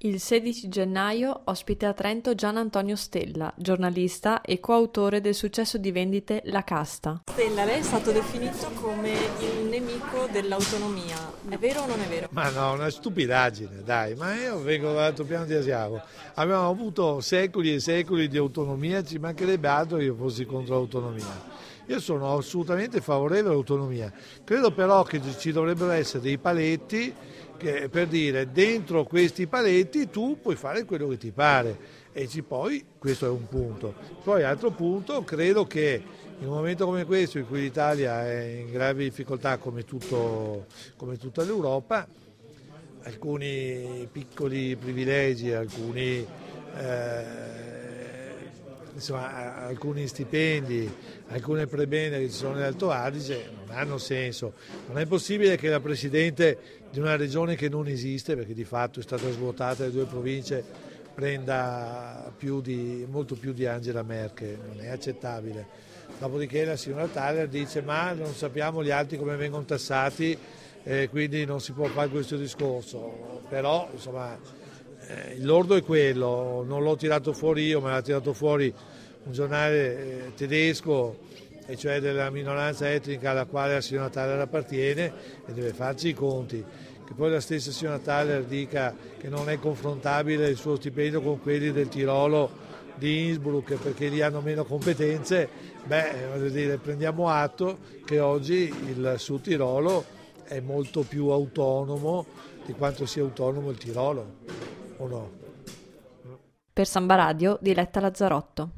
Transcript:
Il 16 gennaio ospite a Trento Gian Antonio Stella, giornalista e coautore del successo di vendite La Casta. Stella, lei è stato definito come il nemico dell'autonomia, è vero o non è vero? Ma no, una stupidaggine, dai, ma io vengo dall'altro piano di Asiago. Abbiamo avuto secoli e secoli di autonomia, ci mancherebbe altro che io fossi contro l'autonomia. Io sono assolutamente favorevole all'autonomia, credo però che ci dovrebbero essere dei paletti che, per dire dentro questi paletti tu puoi fare quello che ti pare e ci poi questo è un punto. Poi altro punto, credo che in un momento come questo in cui l'Italia è in grave difficoltà come, tutto, come tutta l'Europa, alcuni piccoli privilegi, alcuni... Eh, insomma, alcuni stipendi, alcune prebende che ci sono nell'Alto Adige non hanno senso. Non è possibile che la Presidente di una regione che non esiste, perché di fatto è stata svuotata le due province, prenda più di, molto più di Angela Merkel, non è accettabile. Dopodiché la signora Thaler dice ma non sappiamo gli altri come vengono tassati, eh, quindi non si può fare questo discorso. Però insomma eh, il lordo è quello, non l'ho tirato fuori io, ma l'ha tirato fuori un giornale eh, tedesco, e cioè della minoranza etnica alla quale la signora Thaler appartiene e deve farci i conti. Che poi la stessa signora Thaler dica che non è confrontabile il suo stipendio con quelli del Tirolo di Innsbruck perché lì hanno meno competenze, beh, voglio dire, prendiamo atto che oggi il Sud Tirolo è molto più autonomo di quanto sia autonomo il Tirolo o no? Per Samba Radio, Diletta Lazzarotto.